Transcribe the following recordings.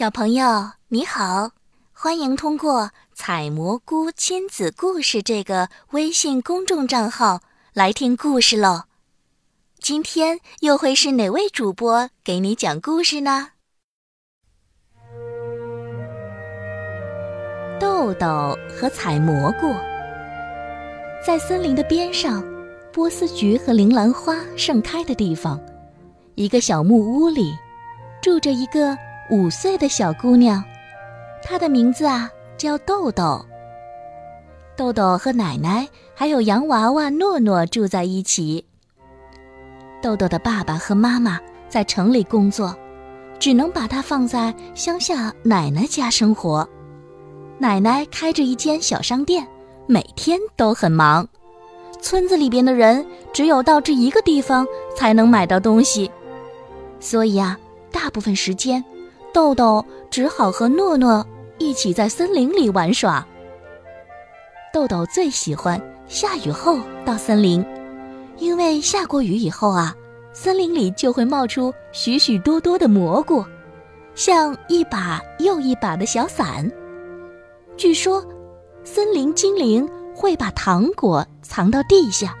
小朋友你好，欢迎通过“采蘑菇亲子故事”这个微信公众账号来听故事喽。今天又会是哪位主播给你讲故事呢？豆豆和采蘑菇，在森林的边上，波斯菊和铃兰花盛开的地方，一个小木屋里，住着一个五岁的小姑娘，她的名字啊叫豆豆。豆豆和奶奶还有洋娃娃诺诺住在一起。豆豆的爸爸和妈妈在城里工作，只能把她放在乡下奶奶家生活。奶奶开着一间小商店，每天都很忙。村子里边的人只有到这一个地方才能买到东西，所以啊，大部分时间，豆豆只好和诺诺一起在森林里玩耍。豆豆最喜欢下雨后到森林，因为下过雨以后啊，森林里就会冒出许许多多的蘑菇，像一把又一把的小伞。据说，森林精灵会把糖果藏到地下，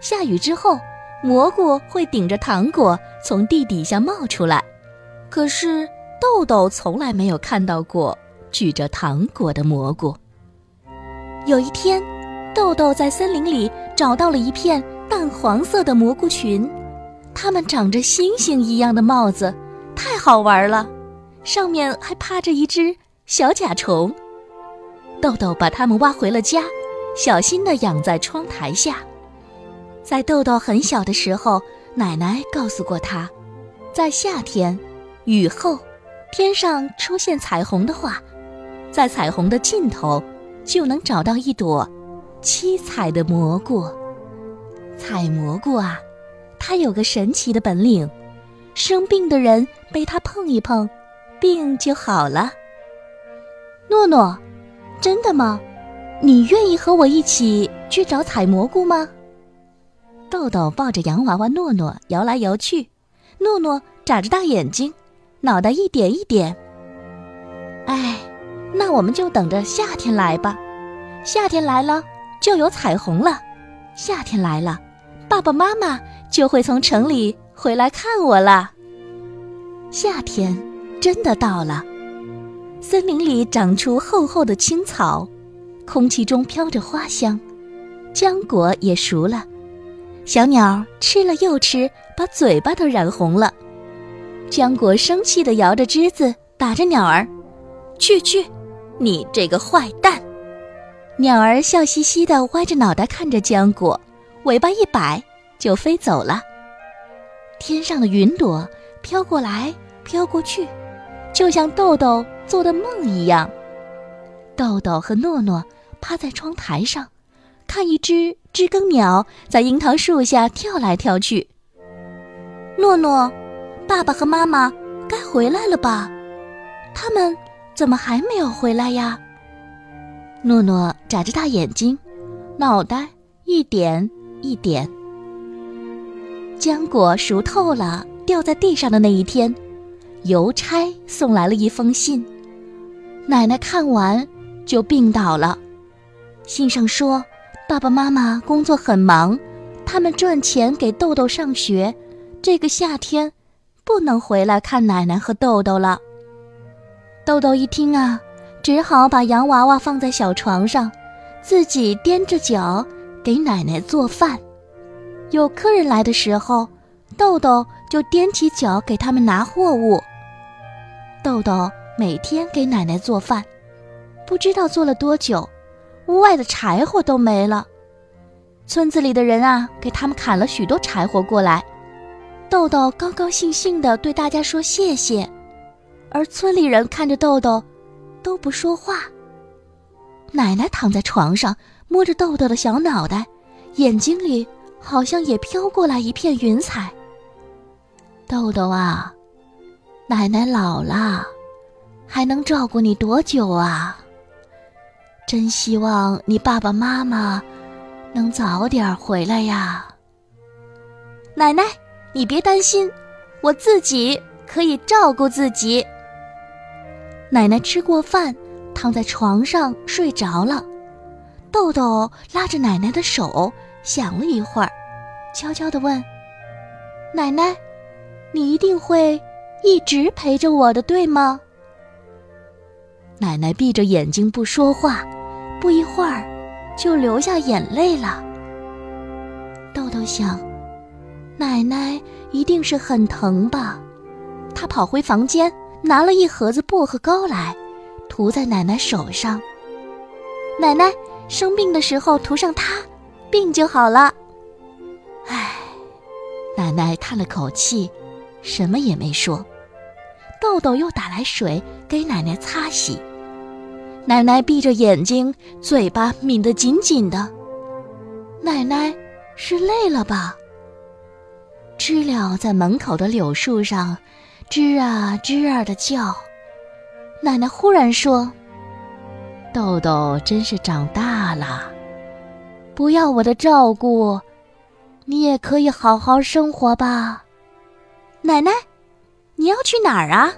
下雨之后，蘑菇会顶着糖果从地底下冒出来。可是豆豆从来没有看到过举着糖果的蘑菇。有一天，豆豆在森林里找到了一片淡黄色的蘑菇群，它们长着星星一样的帽子，太好玩了，上面还趴着一只小甲虫。豆豆把它们挖回了家，小心地养在窗台下。在豆豆很小的时候，奶奶告诉过他，在夏天，雨后，天上出现彩虹的话，在彩虹的尽头，就能找到一朵七彩的蘑菇。采蘑菇啊，它有个神奇的本领，生病的人被它碰一碰，病就好了。诺诺。真的吗？你愿意和我一起去找采蘑菇吗？豆豆抱着洋娃娃诺诺摇来摇去，诺诺眨着大眼睛，脑袋一点一点。哎，那我们就等着夏天来吧。夏天来了就有彩虹了，夏天来了，爸爸妈妈就会从城里回来看我了。夏天真的到了。森林里长出厚厚的青草，空气中飘着花香，浆果也熟了，小鸟吃了又吃，把嘴巴都染红了。浆果生气地摇着枝子，打着鸟儿：“去去，你这个坏蛋！”鸟儿笑嘻嘻地歪着脑袋看着浆果，尾巴一摆就飞走了。天上的云朵飘过来飘过去，就像豆豆。做的梦一样，豆豆和诺诺趴在窗台上，看一只知更鸟在樱桃树下跳来跳去。诺诺，爸爸和妈妈该回来了吧？他们怎么还没有回来呀？诺诺眨着大眼睛，脑袋一点一点。浆果熟透了，掉在地上的那一天，邮差送来了一封信。奶奶看完就病倒了。信上说，爸爸妈妈工作很忙，他们赚钱给豆豆上学，这个夏天不能回来看奶奶和豆豆了。豆豆一听啊，只好把洋娃娃放在小床上，自己踮着脚给奶奶做饭。有客人来的时候，豆豆就踮起脚给他们拿货物。豆豆。每天给奶奶做饭，不知道做了多久，屋外的柴火都没了。村子里的人啊，给他们砍了许多柴火过来。豆豆高高兴兴地对大家说谢谢，而村里人看着豆豆，都不说话。奶奶躺在床上，摸着豆豆的小脑袋，眼睛里好像也飘过来一片云彩。豆豆啊，奶奶老了。还能照顾你多久啊？真希望你爸爸妈妈能早点回来呀。奶奶，你别担心，我自己可以照顾自己。奶奶吃过饭，躺在床上睡着了。豆豆拉着奶奶的手，想了一会儿，悄悄地问：“奶奶，你一定会一直陪着我的，对吗？”奶奶闭着眼睛不说话，不一会儿就流下眼泪了。豆豆想，奶奶一定是很疼吧。他跑回房间，拿了一盒子薄荷膏来，涂在奶奶手上。奶奶生病的时候涂上它，病就好了。唉，奶奶叹了口气，什么也没说。豆豆又打来水给奶奶擦洗。奶奶闭着眼睛，嘴巴抿得紧紧的。奶奶是累了吧？知了在门口的柳树上。吱啊吱啊的叫，奶奶忽然说：“豆豆真是长大了，不要我的照顾，你也可以好好生活吧。”奶奶，你要去哪儿啊？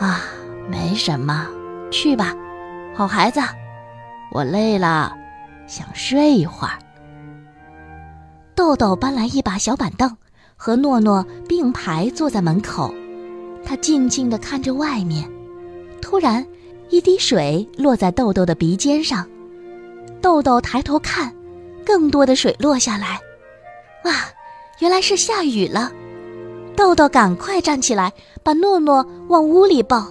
啊，没什么，去吧，好孩子，我累了，想睡一会儿。豆豆搬来一把小板凳。和诺诺并排坐在门口，他静静地看着外面。突然，一滴水落在豆豆的鼻尖上，豆豆抬头看，更多的水落下来。哇，原来是下雨了！豆豆赶快站起来，把诺诺往屋里抱。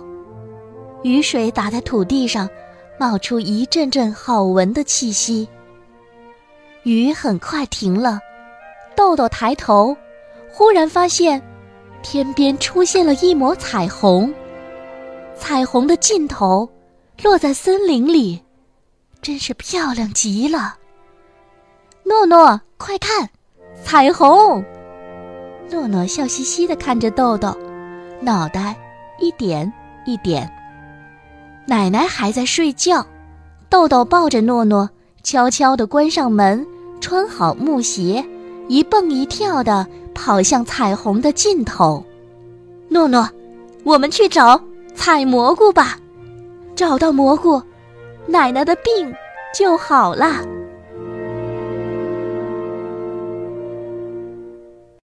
雨水打在土地上，冒出一阵阵好闻的气息。雨很快停了，豆豆抬头。忽然发现，天边出现了一抹彩虹，彩虹的尽头落在森林里，真是漂亮极了。诺诺，快看，彩虹！诺诺笑嘻嘻的看着豆豆，脑袋一点一点。奶奶还在睡觉，豆豆抱着诺诺，悄悄地关上门，穿好木鞋，一蹦一跳的。跑向彩虹的尽头，诺诺，我们去找采蘑菇吧。找到蘑菇，奶奶的病就好了。